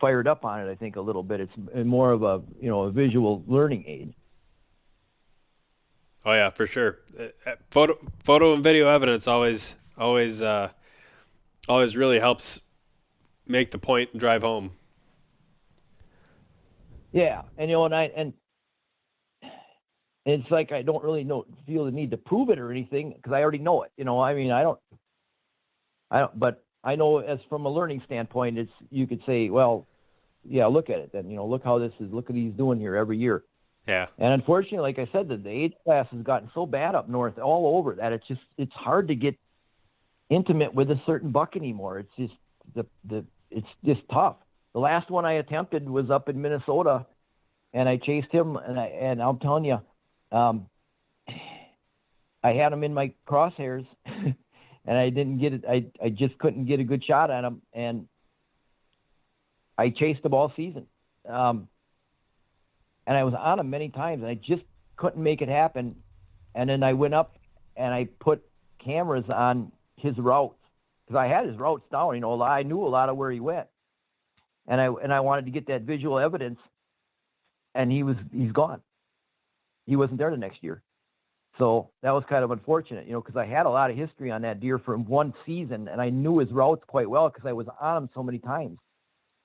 fired up on it. I think a little bit. It's uh, more of a you know a visual learning aid. Oh yeah, for sure. Uh, uh, photo photo and video evidence always always uh, always really helps make the point and drive home. Yeah, and you know, and I and it's like I don't really know feel the need to prove it or anything because I already know it. You know, I mean, I don't, I don't, but I know as from a learning standpoint, it's you could say, well, yeah, look at it then. You know, look how this is. Look at he's doing here every year. Yeah. And unfortunately, like I said, the, the age class has gotten so bad up north, all over that it's just it's hard to get intimate with a certain buck anymore. It's just the the it's just tough. The last one I attempted was up in Minnesota, and I chased him, and I and I'm telling you, um, I had him in my crosshairs, and I didn't get it. I I just couldn't get a good shot at him, and I chased him all season. Um, and I was on him many times, and I just couldn't make it happen. And then I went up and I put cameras on his routes because I had his routes down. You know, I knew a lot of where he went, and I and I wanted to get that visual evidence and he was he's gone. He wasn't there the next year. So that was kind of unfortunate, you know, because I had a lot of history on that deer from one season, and I knew his routes quite well because I was on him so many times.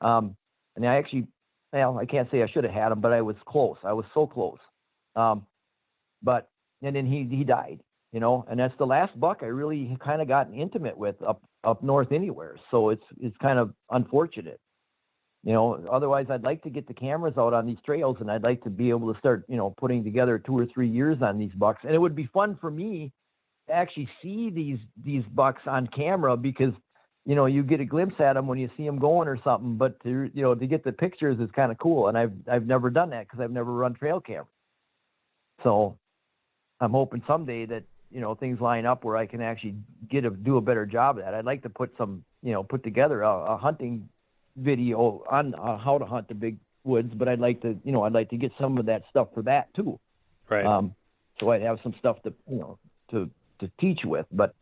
Um, and I actually, well, I can't say I should have had him, but I was close. I was so close. Um, but and then he he died, you know, and that's the last buck I really kind of gotten intimate with up up north anywhere. So it's it's kind of unfortunate you know otherwise i'd like to get the cameras out on these trails and i'd like to be able to start you know putting together two or three years on these bucks and it would be fun for me to actually see these these bucks on camera because you know you get a glimpse at them when you see them going or something but to you know to get the pictures is kind of cool and i've i've never done that because i've never run trail camera so i'm hoping someday that you know things line up where i can actually get a do a better job of that i'd like to put some you know put together a, a hunting video on uh, how to hunt the big woods, but I'd like to, you know, I'd like to get some of that stuff for that too. Right. Um, so I'd have some stuff to, you know, to to teach with, but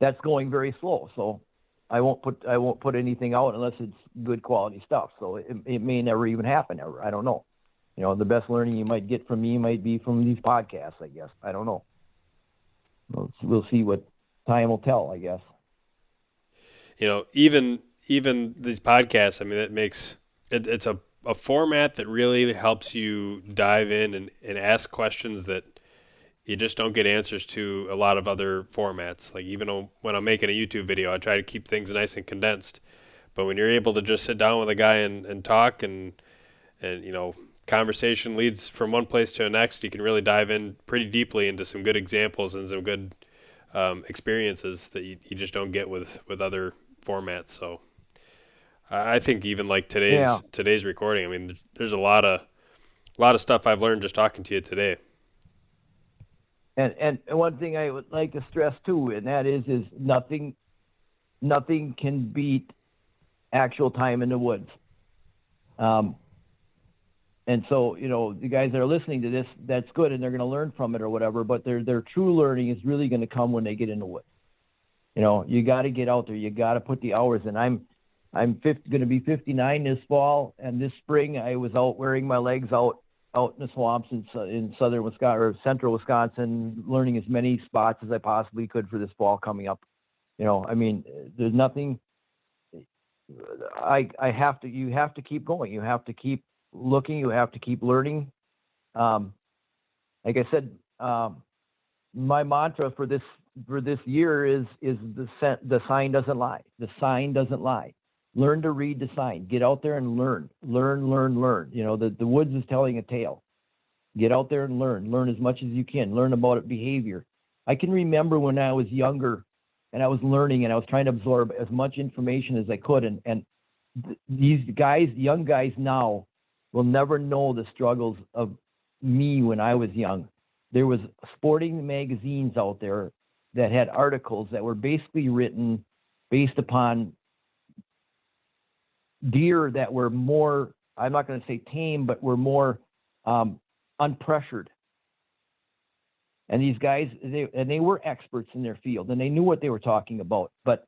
that's going very slow. So I won't put I won't put anything out unless it's good quality stuff. So it, it may never even happen ever. I don't know. You know, the best learning you might get from me might be from these podcasts. I guess I don't know. We'll, we'll see what time will tell. I guess. You know, even even these podcasts, I mean, it makes it, it's a, a format that really helps you dive in and, and ask questions that you just don't get answers to a lot of other formats. Like even when I'm making a YouTube video, I try to keep things nice and condensed. But when you're able to just sit down with a guy and, and talk and and you know conversation leads from one place to the next, you can really dive in pretty deeply into some good examples and some good um, experiences that you, you just don't get with with other formats. So I think even like today's yeah. today's recording. I mean, there's a lot of a lot of stuff I've learned just talking to you today. And and one thing I would like to stress too, and that is is nothing nothing can beat actual time in the woods. Um, and so you know the guys that are listening to this, that's good, and they're going to learn from it or whatever. But their their true learning is really going to come when they get in the woods. You know, you got to get out there. You got to put the hours in. I'm I'm going to be 59 this fall, and this spring I was out wearing my legs out out in the swamps in, in southern Wisconsin or central Wisconsin, learning as many spots as I possibly could for this fall coming up. You know, I mean, there's nothing. I I have to. You have to keep going. You have to keep looking. You have to keep learning. Um, like I said, um, my mantra for this for this year is is the the sign doesn't lie. The sign doesn't lie learn to read the sign. Get out there and learn. Learn learn learn. You know the, the woods is telling a tale. Get out there and learn. Learn as much as you can. Learn about it behavior. I can remember when i was younger and i was learning and i was trying to absorb as much information as i could. And and th- these guys young guys now will never know the struggles of me when i was young. There was sporting magazines out there that had articles that were basically written based upon deer that were more, I'm not going to say tame, but were more um, unpressured. And these guys, they, and they were experts in their field and they knew what they were talking about. But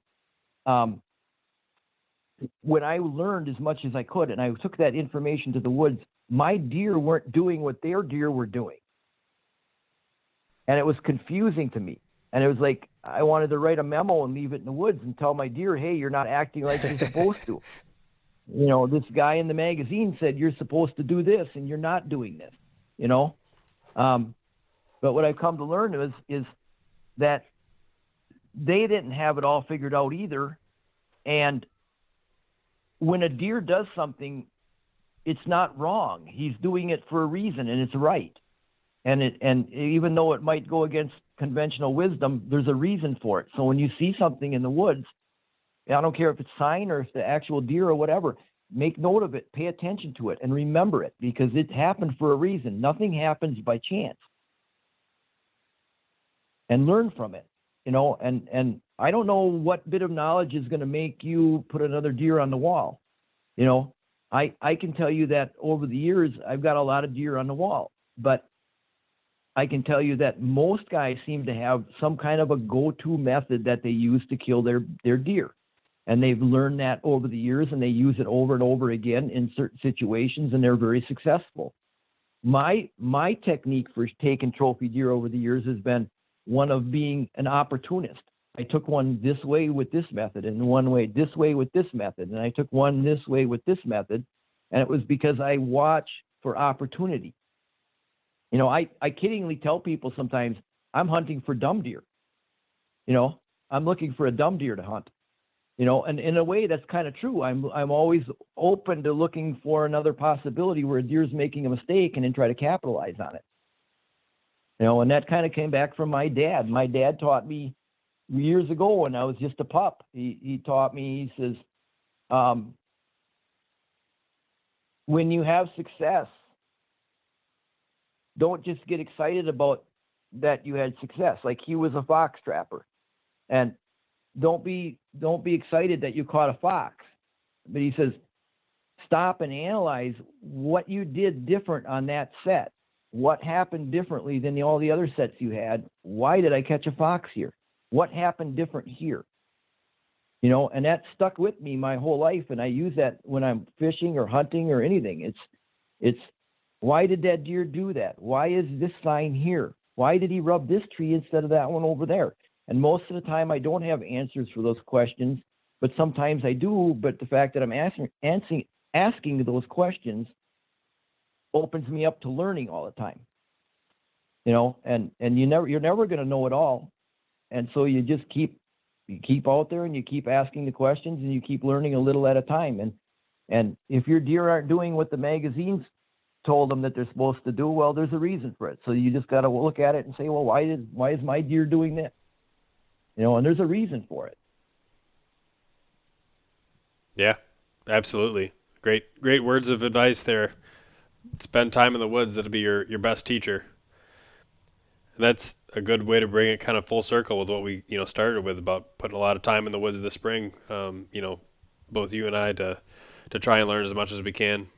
um, when I learned as much as I could and I took that information to the woods, my deer weren't doing what their deer were doing. And it was confusing to me. And it was like I wanted to write a memo and leave it in the woods and tell my deer, hey, you're not acting like you're supposed to you know, this guy in the magazine said you're supposed to do this and you're not doing this, you know. Um, but what I've come to learn is is that they didn't have it all figured out either. And when a deer does something, it's not wrong. He's doing it for a reason and it's right. And it and even though it might go against conventional wisdom, there's a reason for it. So when you see something in the woods I don't care if it's sign or if the actual deer or whatever. Make note of it, pay attention to it, and remember it because it happened for a reason. Nothing happens by chance. And learn from it, you know. And and I don't know what bit of knowledge is going to make you put another deer on the wall. You know, I I can tell you that over the years I've got a lot of deer on the wall, but I can tell you that most guys seem to have some kind of a go-to method that they use to kill their their deer and they've learned that over the years and they use it over and over again in certain situations and they're very successful. My my technique for taking trophy deer over the years has been one of being an opportunist. I took one this way with this method and one way this way with this method and i took one this way with this method and it was because i watch for opportunity. You know i i kiddingly tell people sometimes i'm hunting for dumb deer. You know i'm looking for a dumb deer to hunt you know and in a way that's kind of true. I'm i'm always open to looking for another possibility where a deer's making a mistake and then try to capitalize on it. You know and that kind of came back from my dad. My dad taught me years ago when i was just a pup. He he taught me he says um, when you have success don't just get excited about that you had success. Like he was a fox trapper and don't be don't be excited that you caught a fox. But he says, stop and analyze what you did different on that set. What happened differently than the, all the other sets you had? Why did I catch a fox here? What happened different here? You know, and that stuck with me my whole life, and I use that when I'm fishing or hunting or anything. It's, it's, why did that deer do that? Why is this sign here? Why did he rub this tree instead of that one over there? And most of the time, I don't have answers for those questions, but sometimes I do. But the fact that I'm asking, asking, asking those questions opens me up to learning all the time. You know, and and you never you're never going to know it all, and so you just keep you keep out there and you keep asking the questions and you keep learning a little at a time. And and if your deer aren't doing what the magazines told them that they're supposed to do, well, there's a reason for it. So you just got to look at it and say, well, why is why is my deer doing this? You know, and there's a reason for it. Yeah, absolutely. Great, great words of advice there. Spend time in the woods. That'll be your, your best teacher. And that's a good way to bring it kind of full circle with what we, you know, started with about putting a lot of time in the woods this spring. Um, you know, both you and I to, to try and learn as much as we can.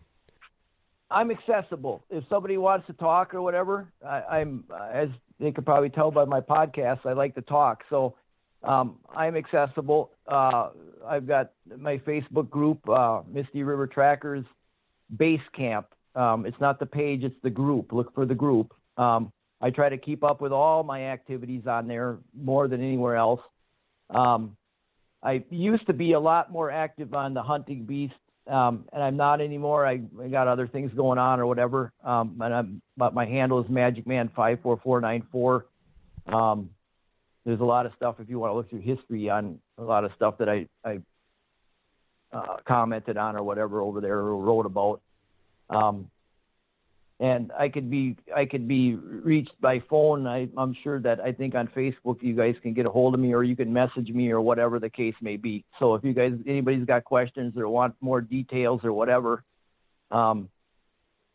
I'm accessible. If somebody wants to talk or whatever, I, am as they could probably tell by my podcast, I like to talk. So um, I'm accessible. Uh, I've got my Facebook group, uh, Misty River Trackers Base Camp. Um, it's not the page, it's the group. Look for the group. Um, I try to keep up with all my activities on there more than anywhere else. Um, I used to be a lot more active on the hunting beast, um, and I'm not anymore. I, I, got other things going on or whatever. Um, and I'm, but my handle is Magic Man five four four nine four. There's a lot of stuff if you want to look through history on a lot of stuff that I, I uh, commented on or whatever over there or wrote about. Um, and I could be I could be reached by phone. I, I'm sure that I think on Facebook you guys can get a hold of me or you can message me or whatever the case may be. So if you guys anybody's got questions or want more details or whatever, um,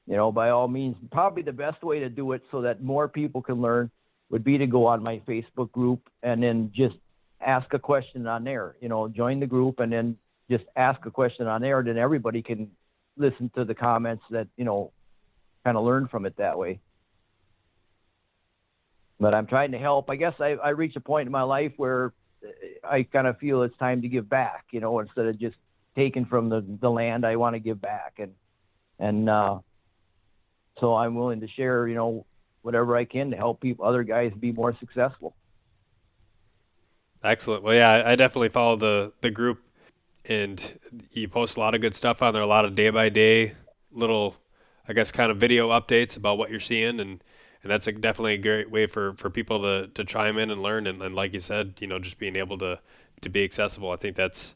you know, by all means, probably the best way to do it so that more people can learn would be to go on my Facebook group and then just ask a question on there. You know, join the group and then just ask a question on there. Then everybody can listen to the comments that you know, kind of learn from it that way. But I'm trying to help. I guess I, I reach a point in my life where I kind of feel it's time to give back. You know, instead of just taking from the the land, I want to give back and and uh, so I'm willing to share. You know whatever I can to help people, other guys be more successful. Excellent. Well, yeah, I definitely follow the the group, and you post a lot of good stuff on there. A lot of day by day little, I guess, kind of video updates about what you're seeing, and and that's a, definitely a great way for for people to to chime in and learn. And, and like you said, you know, just being able to to be accessible. I think that's.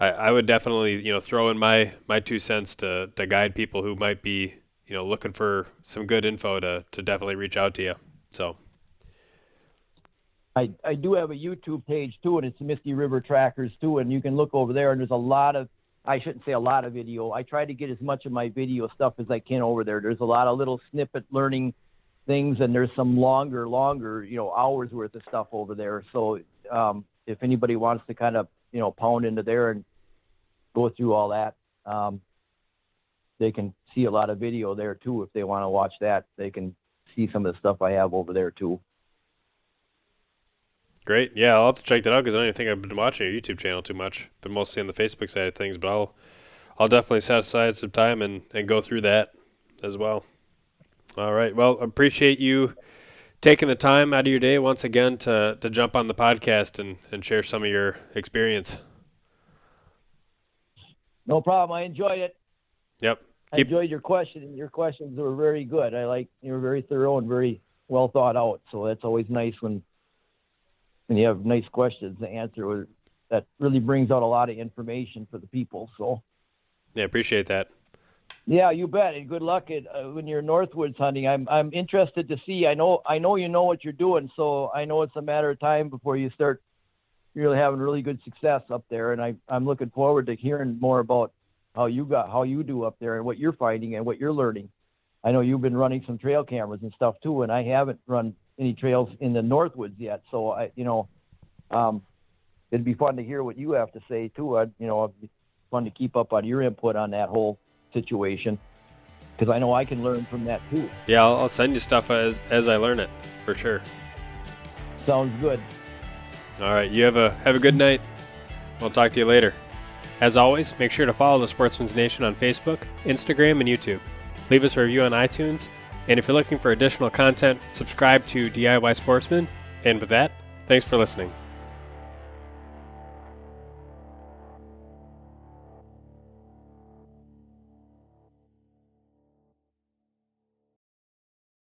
I, I would definitely, you know, throw in my my two cents to to guide people who might be you know, looking for some good info to, to definitely reach out to you. So. I, I do have a YouTube page too, and it's Misty River Trackers too, and you can look over there. And there's a lot of, I shouldn't say a lot of video. I try to get as much of my video stuff as I can over there. There's a lot of little snippet learning things, and there's some longer, longer, you know, hours worth of stuff over there. So um, if anybody wants to kind of, you know, pound into there and go through all that, um, they can see a lot of video there too. If they want to watch that, they can see some of the stuff I have over there too. Great. Yeah, I'll have to check that out because I don't even think I've been watching your YouTube channel too much. Been mostly on the Facebook side of things, but I'll I'll definitely set aside some time and, and go through that as well. All right. Well, appreciate you taking the time out of your day once again to, to jump on the podcast and, and share some of your experience. No problem. I enjoyed it. Yep. I enjoyed your question. Your questions were very good. I like you were very thorough and very well thought out. So that's always nice when when you have nice questions to answer. That really brings out a lot of information for the people. So yeah, appreciate that. Yeah, you bet. And good luck at, uh, when you're northwoods hunting. I'm I'm interested to see. I know I know you know what you're doing, so I know it's a matter of time before you start really having really good success up there. And I I'm looking forward to hearing more about how you got how you do up there and what you're finding and what you're learning. I know you've been running some trail cameras and stuff too, and I haven't run any trails in the northwoods yet. So I you know, um, it'd be fun to hear what you have to say too. I you know, it'd be fun to keep up on your input on that whole situation because I know I can learn from that too. Yeah, I'll, I'll send you stuff as as I learn it for sure. Sounds good. All right, you have a have a good night. We'll talk to you later. As always, make sure to follow the Sportsman's Nation on Facebook, Instagram, and YouTube. Leave us a review on iTunes, and if you're looking for additional content, subscribe to DIY Sportsman. And with that, thanks for listening.